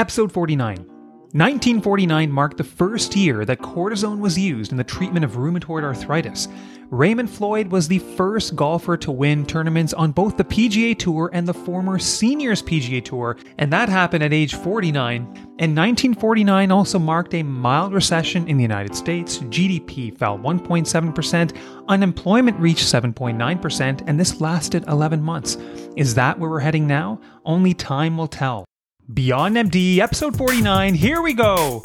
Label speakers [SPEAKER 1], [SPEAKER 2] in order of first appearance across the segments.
[SPEAKER 1] Episode 49. 1949 marked the first year that cortisone was used in the treatment of rheumatoid arthritis. Raymond Floyd was the first golfer to win tournaments on both the PGA Tour and the former Seniors PGA Tour, and that happened at age 49. And 1949 also marked a mild recession in the United States. GDP fell 1.7%, unemployment reached 7.9%, and this lasted 11 months. Is that where we're heading now? Only time will tell. Beyond MD, episode 49. Here we go.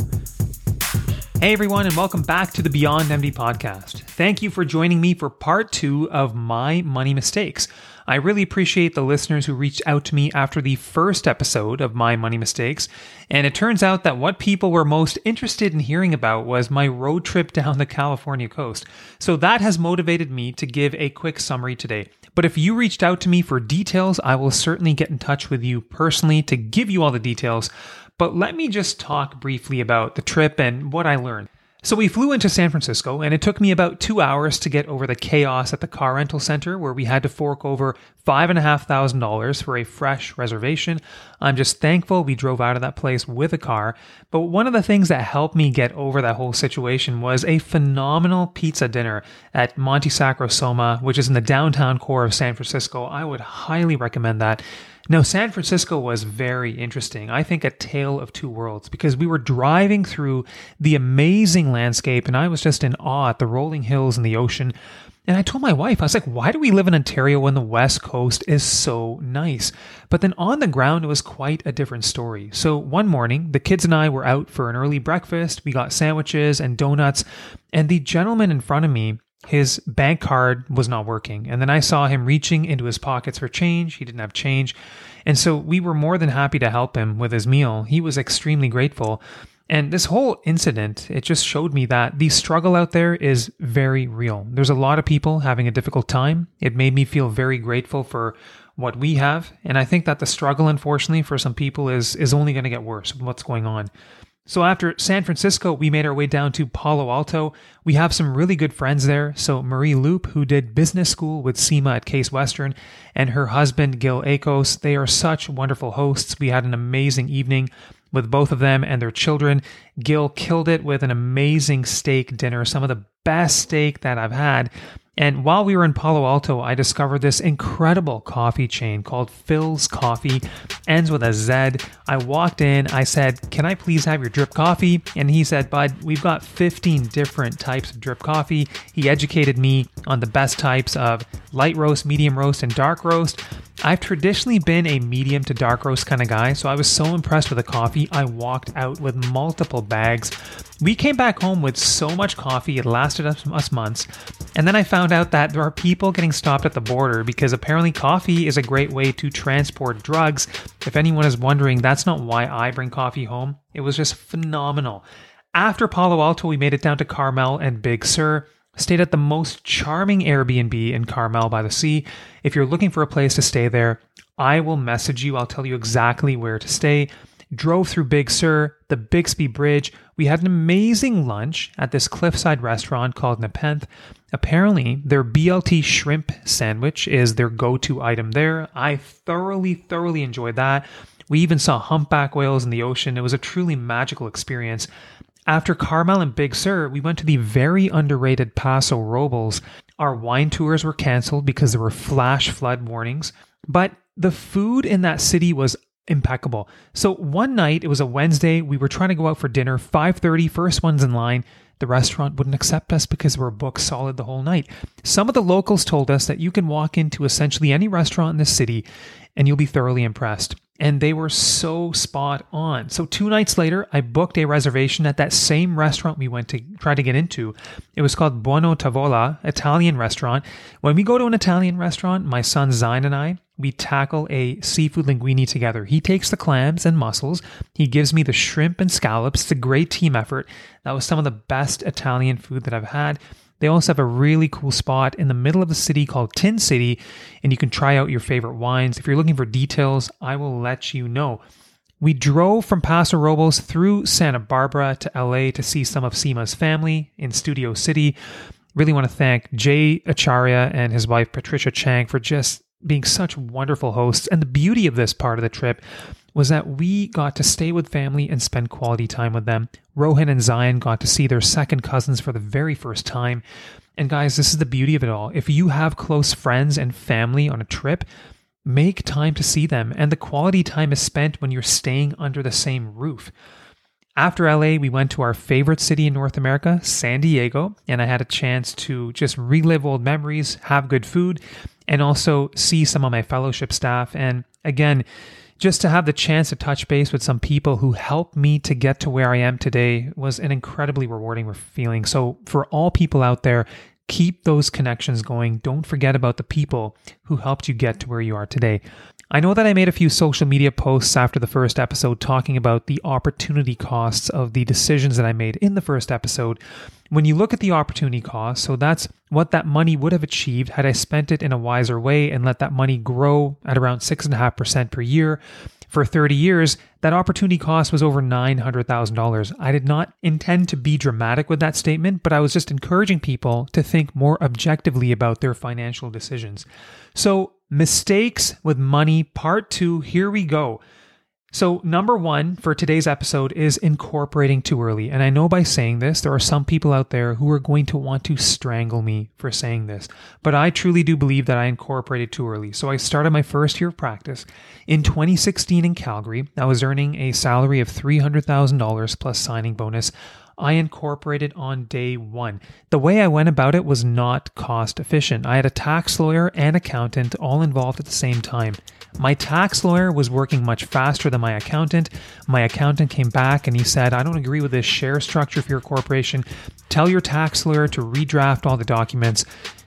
[SPEAKER 1] Hey everyone, and welcome back to the Beyond MD podcast. Thank you for joining me for part two of my money mistakes. I really appreciate the listeners who reached out to me after the first episode of My Money Mistakes. And it turns out that what people were most interested in hearing about was my road trip down the California coast. So that has motivated me to give a quick summary today. But if you reached out to me for details, I will certainly get in touch with you personally to give you all the details. But let me just talk briefly about the trip and what I learned. So we flew into San Francisco, and it took me about two hours to get over the chaos at the car rental center where we had to fork over $5,500 for a fresh reservation. I'm just thankful we drove out of that place with a car. But one of the things that helped me get over that whole situation was a phenomenal pizza dinner at Monte Sacro Soma, which is in the downtown core of San Francisco. I would highly recommend that. Now, San Francisco was very interesting. I think a tale of two worlds because we were driving through the amazing landscape and I was just in awe at the rolling hills and the ocean. And I told my wife, I was like, why do we live in Ontario when the West Coast is so nice? But then on the ground, it was quite a different story. So one morning, the kids and I were out for an early breakfast. We got sandwiches and donuts. And the gentleman in front of me his bank card was not working. And then I saw him reaching into his pockets for change. He didn't have change. And so we were more than happy to help him with his meal. He was extremely grateful. And this whole incident, it just showed me that the struggle out there is very real. There's a lot of people having a difficult time. It made me feel very grateful for what we have. And I think that the struggle, unfortunately, for some people is, is only going to get worse with what's going on. So after San Francisco, we made our way down to Palo Alto. We have some really good friends there. So Marie Loop, who did business school with Seema at Case Western, and her husband Gil Akos, they are such wonderful hosts. We had an amazing evening with both of them and their children. Gil killed it with an amazing steak dinner, some of the best steak that I've had. And while we were in Palo Alto, I discovered this incredible coffee chain called Philz Coffee, ends with a Z. I walked in, I said, Can I please have your drip coffee? And he said, Bud, we've got 15 different types of drip coffee. He educated me on the best types of light roast, medium roast, and dark roast. I've traditionally been a medium to dark roast kind of guy, so I was so impressed with the coffee, I walked out with multiple bags. We came back home with so much coffee, it lasted us, months. And then I found out that there are people getting stopped at the border because apparently coffee is a great way to transport drugs. If anyone is wondering, that's not why I bring coffee home. It was just phenomenal. After Palo Alto, we made it down to Carmel and Big Sur stayed at the most charming Airbnb in Carmel by the Sea. If you're looking for a place to stay there, I will message you. I'll tell you exactly where to stay. Drove through Big Sur, the Bixby Bridge. We had an amazing lunch at this cliffside restaurant called Nepenthe. Apparently, their BLT shrimp sandwich is their go to item there. I thoroughly, thoroughly enjoyed that. We even saw humpback whales in the ocean. It was a truly magical experience. After Carmel and Big Sur, we went to the very underrated Paso Robles. Our wine tours were canceled because there were flash flood warnings, but the food in that city was impeccable. So one night, it was a Wednesday, we were trying to go out for dinner, 5:30, first ones in line. The restaurant wouldn't accept us because we were booked solid the whole night. Some of the locals told us that you can walk into essentially any restaurant in the city and you'll be thoroughly impressed and they were so spot on. So, two nights later, I booked a reservation at that same restaurant we went to try to get into. It was called Buona Tavola, Italian restaurant. When we go to an Italian restaurant, my son Zion and I, we tackle a seafood linguine together. He takes the clams and mussels, he gives me the shrimp and scallops. It's a great team effort. That was some of the best Italian food that I've had. They also have a really cool spot in the middle of the city called Tin City, and you can try out your favorite wines. If you're looking for details, I will let you know. We drove from Paso Robles through Santa Barbara to LA to see some of Seema's family in Studio City. Really want to thank Jay Acharya and his wife Patricia Chang for just being such wonderful hosts. And the beauty of this part of the trip was that we got to stay with family and spend quality time with them. Rohan and Zion got to see their second cousins for the very first time. And guys, this is the beauty of it all. If you have close friends and family on a trip, make time to see them. And the quality time is spent when you're staying under the same roof. After LA, we went to our favorite city in North America, San Diego, and I had a chance to just relive old memories, have good food, and also see some of my fellowship staff. And again, just to have the chance to touch base with some people who helped me to get to where I am today was an incredibly rewarding feeling. So, for all people out there, keep those connections going. Don't forget about the people who helped you get to where you are today. I know that I made a few social media posts after the first episode talking about the opportunity costs of the decisions that I made in the first episode. When you look at the opportunity cost, so that's what that money would have achieved had I spent it in a wiser way and let that money grow at around 6.5% per year for 30 years, that opportunity cost was over $900,000. I did not intend to be dramatic with that statement, but I was just encouraging people to think more objectively about their financial decisions. So, mistakes with money, part two, here we go. So, number one for today's episode is incorporating too early. And I know by saying this, there are some people out there who are going to want to strangle me for saying this. But I truly do believe that I incorporated too early. So, I started my first year of practice in 2016 in Calgary. I was earning a salary of $300,000 plus signing bonus. I incorporated on day one. The way I went about it was not cost efficient. I had a tax lawyer and accountant all involved at the same time. My tax lawyer was working much faster than my accountant. My accountant came back and he said, I don't agree with this share structure for your corporation. Tell your tax lawyer to redraft all the documents.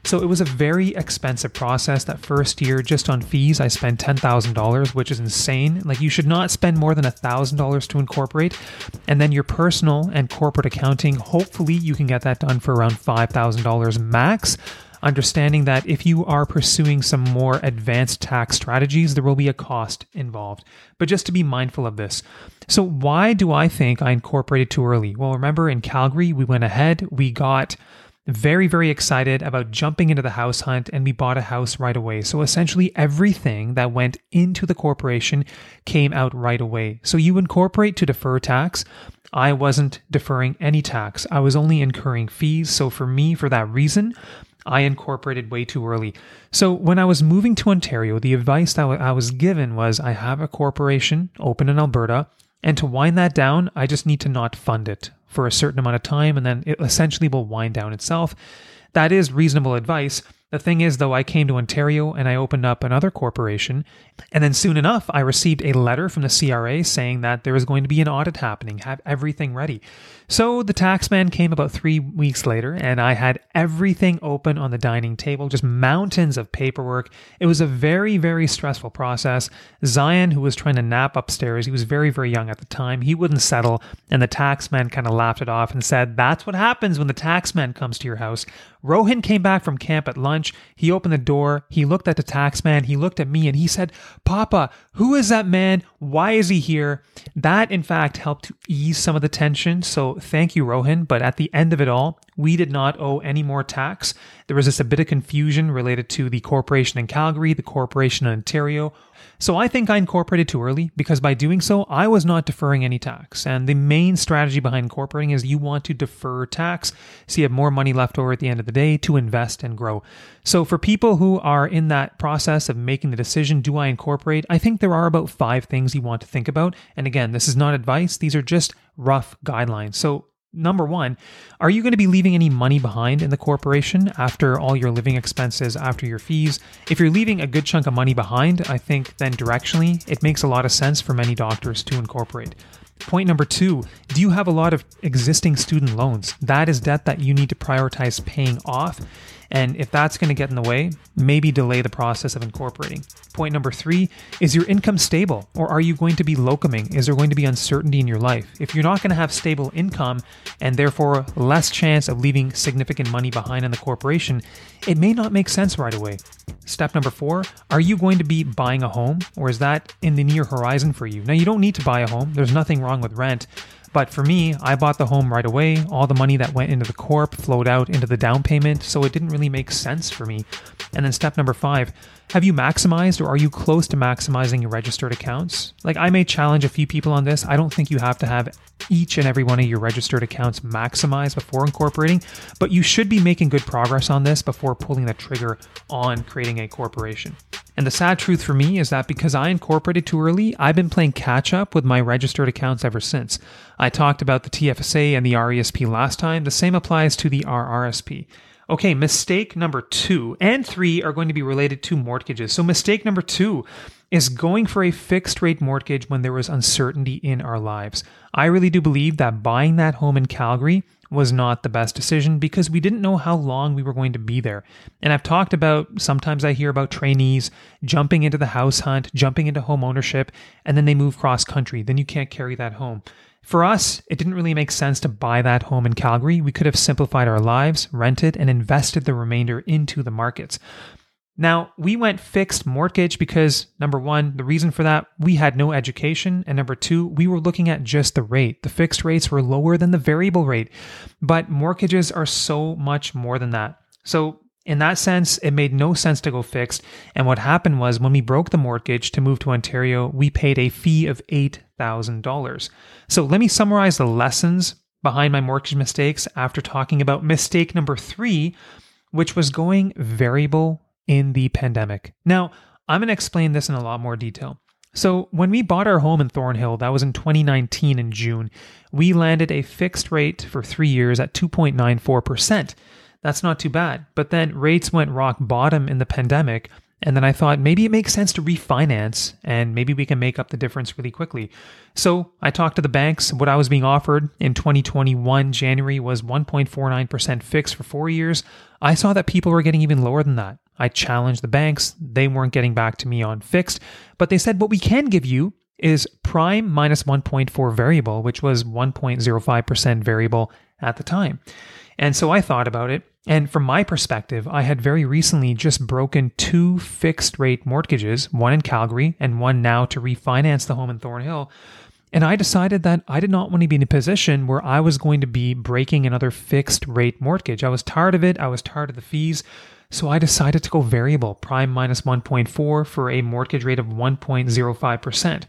[SPEAKER 1] So it was a very expensive process that first year just on fees I spent $10,000 which is insane. Like you should not spend more than $1,000 to incorporate and then your personal and corporate accounting hopefully you can get that done for around $5,000 max understanding that if you are pursuing some more advanced tax strategies, there will be a cost involved. But just to be mindful of this. So, why do I think I incorporated too early? Well, remember in Calgary, we went ahead, we got very, very excited about jumping into the house hunt and we bought a house right away. So essentially, everything that went into the corporation came out right away. So you incorporate to defer tax. I wasn't deferring any tax, I was only incurring fees. So for me, for that reason, I incorporated way too early. So when I was moving to Ontario, the advice that I was given was I have a corporation open in Alberta, and to wind that down, I just need to not fund it for a certain amount of time, and then it essentially will wind down itself. That is reasonable advice. The thing is, though, I came to Ontario and I opened up another corporation, and then soon enough, I received a letter from the CRA saying that there was going to be an audit happening, have everything ready. So the taxman came about three weeks later, and I had everything open on the dining table, just mountains of paperwork. It was a very, very stressful process. Zion, who was trying to nap upstairs, he was very, very young at the time, he wouldn't settle, and the taxman kind of laughed it off and said, That's what happens when the taxman comes to your house. Rohan came back from camp at lunch. He opened the door, he looked at the taxman, he looked at me, and he said, Papa, who is that man? Why is he here? That, in fact, helped to ease some of the tension. So thank you, Rohan. But at the end of it all, we did not owe any more tax. There was just a bit of confusion related to the corporation in Calgary, the corporation in Ontario. So I think I incorporated too early because by doing so, I was not deferring any tax. And the main strategy behind incorporating is you want to defer tax so you have more money left over at the end of the day to invest and grow. So for people who are in that process of making the decision, do I incorporate? I think there are about five things you want to think about. And again, this is not advice. These are just rough guidelines. So Number one, are you going to be leaving any money behind in the corporation after all your living expenses, after your fees? If you're leaving a good chunk of money behind, I think then directionally, it makes a lot of sense for many doctors to incorporate. Point number two do you have a lot of existing student loans? That is debt that you need to prioritize paying off. And if that's going to get in the way, maybe delay the process of incorporating. Point number three is your income stable or are you going to be locuming? Is there going to be uncertainty in your life? If you're not going to have stable income and therefore less chance of leaving significant money behind in the corporation, it may not make sense right away. Step number four are you going to be buying a home or is that in the near horizon for you? Now, you don't need to buy a home, there's nothing wrong with rent. But for me, I bought the home right away. All the money that went into the corp flowed out into the down payment, so it didn't really make sense for me. And then step number five, have you maximized or are you close to maximizing your registered accounts? Like I may challenge a few people on this. I don't think you have to have each and every one of your registered accounts maximized before incorporating, but you should be making good progress on this before pulling the trigger on creating a corporation. And the sad truth for me is that because I incorporated too early, I've been playing catch up with my registered accounts ever since. I talked about the TFSA and the RESP last time. The same applies to the RRSP. Okay, mistake number two and three are going to be related to mortgages. So, mistake number two is going for a fixed rate mortgage when there was uncertainty in our lives. I really do believe that buying that home in Calgary was not the best decision because we didn't know how long we were going to be there. And I've talked about sometimes I hear about trainees jumping into the house hunt, jumping into home ownership, and then they move cross country. Then you can't carry that home. For us, it didn't really make sense to buy that home in Calgary. We could have simplified our lives, rented, and invested the remainder into the markets. Now, we went fixed mortgage because number one, the reason for that, we had no education. And number two, we were looking at just the rate. The fixed rates were lower than the variable rate, but mortgages are so much more than that. So in that sense, it made no sense to go fixed. And what happened was when we broke the mortgage to move to Ontario, we paid a fee of $8,000. So let me summarize the lessons behind my mortgage mistakes after talking about mistake number three, which was going variable in the pandemic. Now, I'm going to explain this in a lot more detail. So, when we bought our home in Thornhill, that was in 2019 in June, we landed a fixed rate for three years at 2.94%. That's not too bad. But then rates went rock bottom in the pandemic. And then I thought maybe it makes sense to refinance and maybe we can make up the difference really quickly. So I talked to the banks. What I was being offered in 2021 January was 1.49% fixed for four years. I saw that people were getting even lower than that. I challenged the banks. They weren't getting back to me on fixed, but they said what we can give you is prime minus 1.4 variable, which was 1.05% variable at the time. And so I thought about it. And from my perspective, I had very recently just broken two fixed rate mortgages, one in Calgary and one now to refinance the home in Thornhill. And I decided that I did not want to be in a position where I was going to be breaking another fixed rate mortgage. I was tired of it. I was tired of the fees. So I decided to go variable, prime minus 1.4 for a mortgage rate of 1.05%.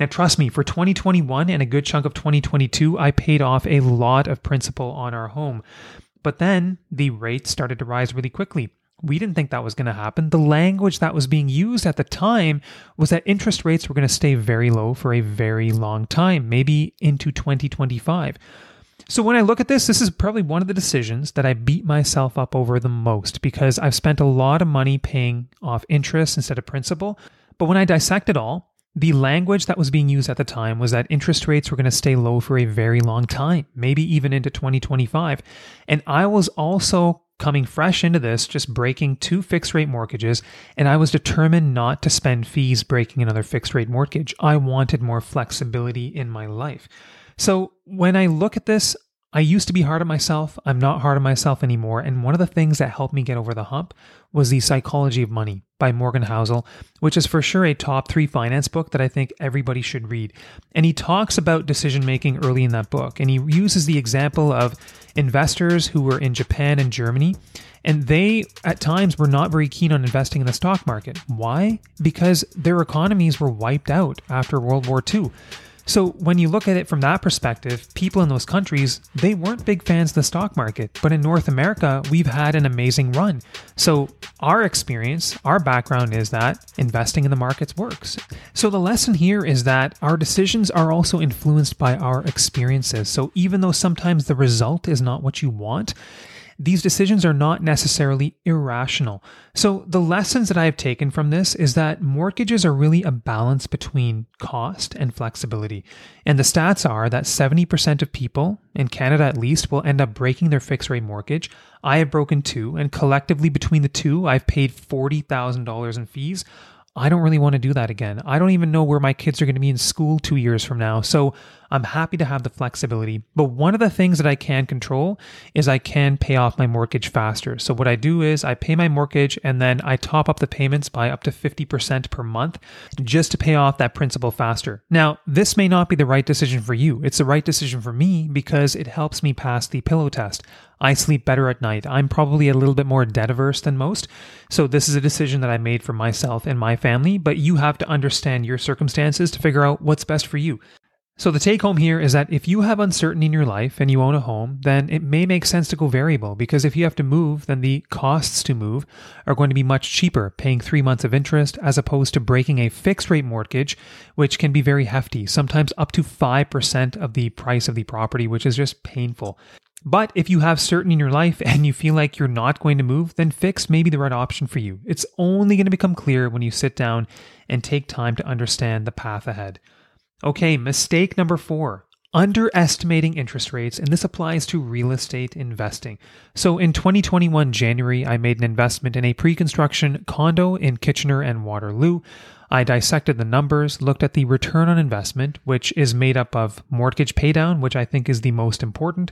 [SPEAKER 1] Now, trust me, for 2021 and a good chunk of 2022, I paid off a lot of principal on our home. But then the rates started to rise really quickly. We didn't think that was going to happen. The language that was being used at the time was that interest rates were going to stay very low for a very long time, maybe into 2025. So when I look at this, this is probably one of the decisions that I beat myself up over the most because I've spent a lot of money paying off interest instead of principal. But when I dissect it all, the language that was being used at the time was that interest rates were going to stay low for a very long time, maybe even into 2025. And I was also coming fresh into this, just breaking two fixed rate mortgages, and I was determined not to spend fees breaking another fixed rate mortgage. I wanted more flexibility in my life. So when I look at this, I used to be hard on myself. I'm not hard on myself anymore. And one of the things that helped me get over the hump was The Psychology of Money by Morgan Housel, which is for sure a top three finance book that I think everybody should read. And he talks about decision making early in that book. And he uses the example of investors who were in Japan and Germany. And they, at times, were not very keen on investing in the stock market. Why? Because their economies were wiped out after World War II. So when you look at it from that perspective, people in those countries, they weren't big fans of the stock market. But in North America, we've had an amazing run. So our experience, our background is that investing in the markets works. So the lesson here is that our decisions are also influenced by our experiences. So even though sometimes the result is not what you want, these decisions are not necessarily irrational. So, the lessons that I have taken from this is that mortgages are really a balance between cost and flexibility. And the stats are that 70% of people, in Canada at least, will end up breaking their fixed rate mortgage. I have broken two, and collectively between the two, I've paid $40,000 in fees. I don't really want to do that again. I don't even know where my kids are going to be in school two years from now. So I'm happy to have the flexibility. But one of the things that I can control is I can pay off my mortgage faster. So what I do is I pay my mortgage and then I top up the payments by up to 50% per month just to pay off that principal faster. Now, this may not be the right decision for you. It's the right decision for me because it helps me pass the pillow test. I sleep better at night. I'm probably a little bit more debt averse than most. So, this is a decision that I made for myself and my family, but you have to understand your circumstances to figure out what's best for you. So, the take home here is that if you have uncertainty in your life and you own a home, then it may make sense to go variable because if you have to move, then the costs to move are going to be much cheaper, paying three months of interest as opposed to breaking a fixed rate mortgage, which can be very hefty, sometimes up to 5% of the price of the property, which is just painful. But if you have certainty in your life and you feel like you're not going to move, then fixed may be the right option for you. It's only going to become clear when you sit down and take time to understand the path ahead. Okay, mistake number four underestimating interest rates, and this applies to real estate investing. So in 2021 January, I made an investment in a pre-construction condo in Kitchener and Waterloo. I dissected the numbers, looked at the return on investment, which is made up of mortgage paydown, which I think is the most important,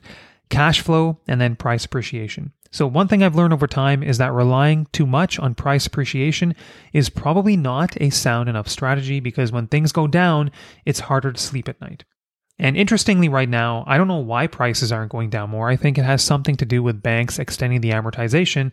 [SPEAKER 1] cash flow, and then price appreciation. So, one thing I've learned over time is that relying too much on price appreciation is probably not a sound enough strategy because when things go down, it's harder to sleep at night. And interestingly, right now, I don't know why prices aren't going down more. I think it has something to do with banks extending the amortization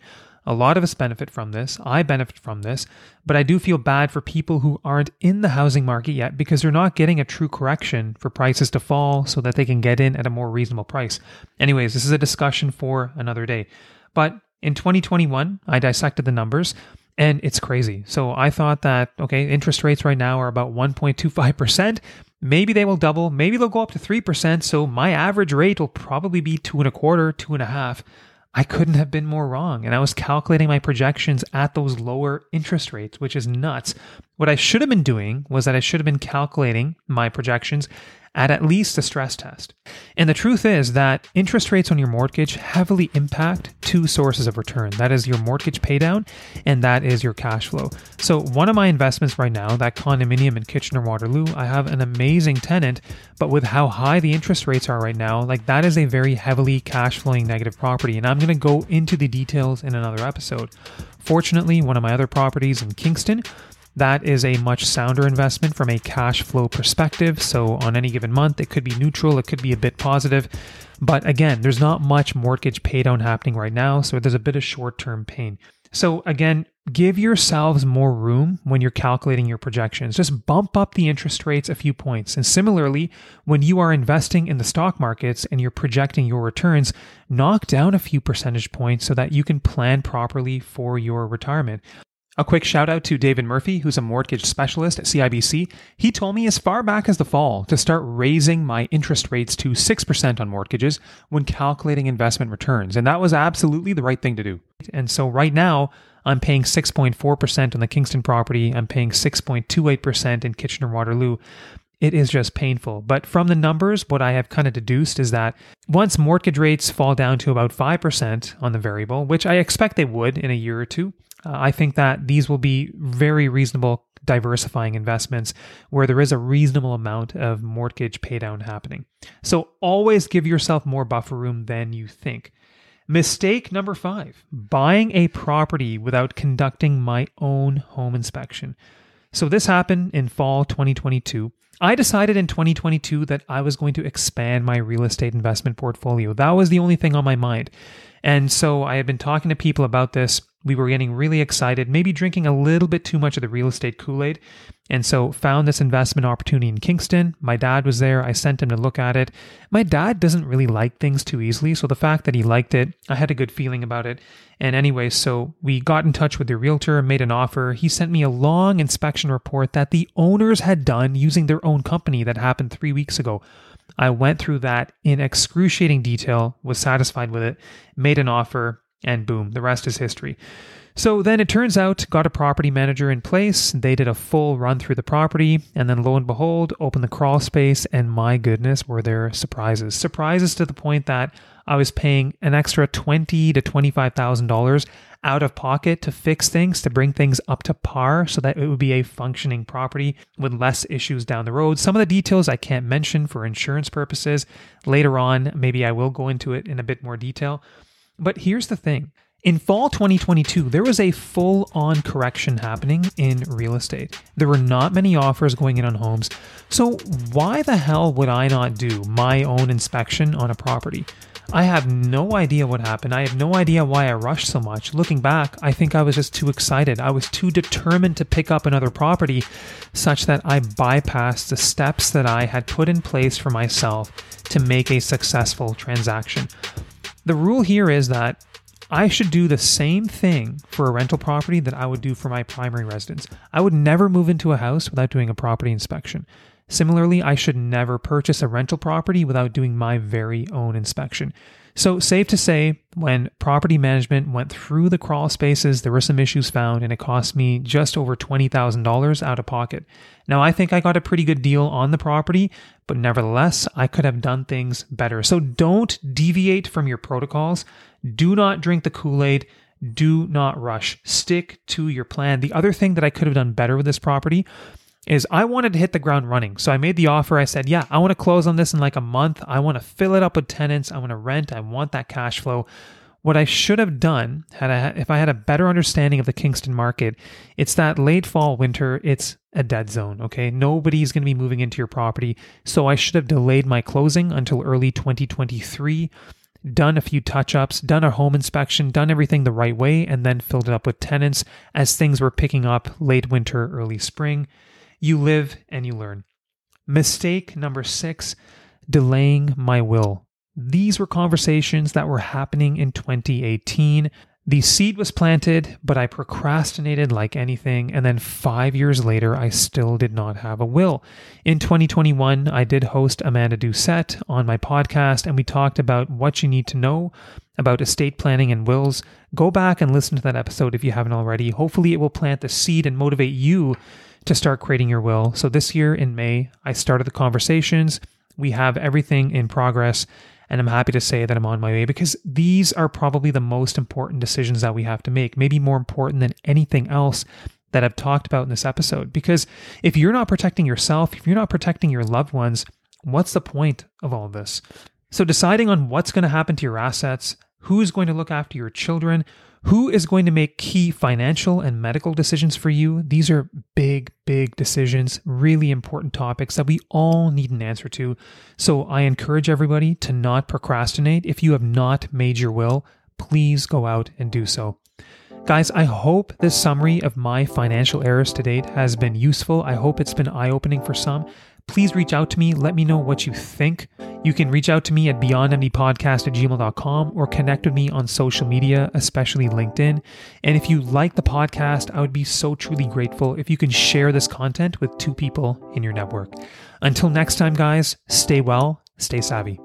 [SPEAKER 1] a lot of us benefit from this. I benefit from this, but I do feel bad for people who aren't in the housing market yet because they're not getting a true correction for prices to fall so that they can get in at a more reasonable price. Anyways, this is a discussion for another day. But in 2021, I dissected the numbers and it's crazy. So I thought that, okay, interest rates right now are about 1.25%. Maybe they will double. Maybe they'll go up to 3%. So my average rate will probably be two and a quarter, two and a half. I couldn't have been more wrong. And I was calculating my projections at those lower interest rates, which is nuts. What I should have been doing was that I should have been calculating my projections at at least a stress test. And the truth is that interest rates on your mortgage heavily impact two sources of return. That is your mortgage paydown and that is your cash flow. So one of my investments right now, that condominium in Kitchener Waterloo, I have an amazing tenant, but with how high the interest rates are right now, like that is a very heavily cash flowing negative property. And I'm going to go into the details in another episode. Fortunately, one of my other properties in Kingston, that is a much sounder investment from a cash flow perspective. So, on any given month, it could be neutral, it could be a bit positive. But again, there's not much mortgage paydown happening right now. So, there's a bit of short term pain. So, again, give yourselves more room when you're calculating your projections. Just bump up the interest rates a few points. And similarly, when you are investing in the stock markets and you're projecting your returns, knock down a few percentage points so that you can plan properly for your retirement. A quick shout out to David Murphy, who's a mortgage specialist at CIBC. He told me as far back as the fall to start raising my interest rates to 6% on mortgages when calculating investment returns. And that was absolutely the right thing to do. And so right now, I'm paying 6.4% on the Kingston property. I'm paying 6.28% in Kitchener Waterloo it is just painful. But from the numbers, what I have kind of deduced is that once mortgage rates fall down to about 5% on the variable, which I expect they would in a year or two, uh, I think that these will be very reasonable diversifying investments where there is a reasonable amount of mortgage paydown happening. So always give yourself more buffer room than you think. Mistake number five buying a property without conducting my own home inspection. So this happened in fall 2022. I decided in 2022 that I was going to expand my real estate investment portfolio. That was the only thing on my mind. And so I had been talking to people about this we were getting really excited, maybe drinking a little bit too much of the real estate Kool Aid. And so found this investment opportunity in Kingston. My dad was there. I sent him to look at it. My dad doesn't really like things too easily. So the fact that he liked it, I had a good feeling about it. And anyway, so we got in touch with the realtor, made an offer. He sent me a long inspection report that the owners had done using their own company that happened three weeks ago. I went through that in excruciating detail, was satisfied with it, made an offer, and boom, the rest is history. So then it turns out, got a property manager in place. They did a full run through the property, and then lo and behold, opened the crawl space, and my goodness, were there surprises. Surprises to the point that I was paying an extra twenty to twenty-five thousand dollars out of pocket to fix things, to bring things up to par so that it would be a functioning property with less issues down the road. Some of the details I can't mention for insurance purposes. Later on, maybe I will go into it in a bit more detail. But here's the thing in fall 2022, there was a full on correction happening in real estate. There were not many offers going in on homes. So, why the hell would I not do my own inspection on a property? I have no idea what happened. I have no idea why I rushed so much. Looking back, I think I was just too excited. I was too determined to pick up another property such that I bypassed the steps that I had put in place for myself to make a successful transaction. The rule here is that I should do the same thing for a rental property that I would do for my primary residence. I would never move into a house without doing a property inspection. Similarly, I should never purchase a rental property without doing my very own inspection. So, safe to say, when property management went through the crawl spaces, there were some issues found, and it cost me just over $20,000 out of pocket. Now, I think I got a pretty good deal on the property, but nevertheless, I could have done things better. So, don't deviate from your protocols. Do not drink the Kool Aid. Do not rush. Stick to your plan. The other thing that I could have done better with this property is I wanted to hit the ground running. So I made the offer. I said, yeah, I want to close on this in like a month. I want to fill it up with tenants. I want to rent. I want that cash flow. What I should have done had I, if I had a better understanding of the Kingston market, it's that late fall, winter, it's a dead zone. Okay. Nobody's going to be moving into your property. So I should have delayed my closing until early 2023 done a few touch ups, done a home inspection, done everything the right way, and then filled it up with tenants as things were picking up late winter, early spring. You live and you learn. Mistake number six delaying my will. These were conversations that were happening in 2018. The seed was planted, but I procrastinated like anything. And then five years later, I still did not have a will. In 2021, I did host Amanda Doucette on my podcast, and we talked about what you need to know about estate planning and wills. Go back and listen to that episode if you haven't already. Hopefully, it will plant the seed and motivate you to start creating your will. So this year in May, I started the conversations. We have everything in progress. And I'm happy to say that I'm on my way because these are probably the most important decisions that we have to make, maybe more important than anything else that I've talked about in this episode. Because if you're not protecting yourself, if you're not protecting your loved ones, what's the point of all this? So, deciding on what's going to happen to your assets, who's going to look after your children, who is going to make key financial and medical decisions for you? These are big, big decisions, really important topics that we all need an answer to. So I encourage everybody to not procrastinate. If you have not made your will, please go out and do so. Guys, I hope this summary of my financial errors to date has been useful. I hope it's been eye opening for some please reach out to me. Let me know what you think. You can reach out to me at beyondmdpodcast at gmail.com or connect with me on social media, especially LinkedIn. And if you like the podcast, I would be so truly grateful if you can share this content with two people in your network. Until next time, guys, stay well, stay savvy.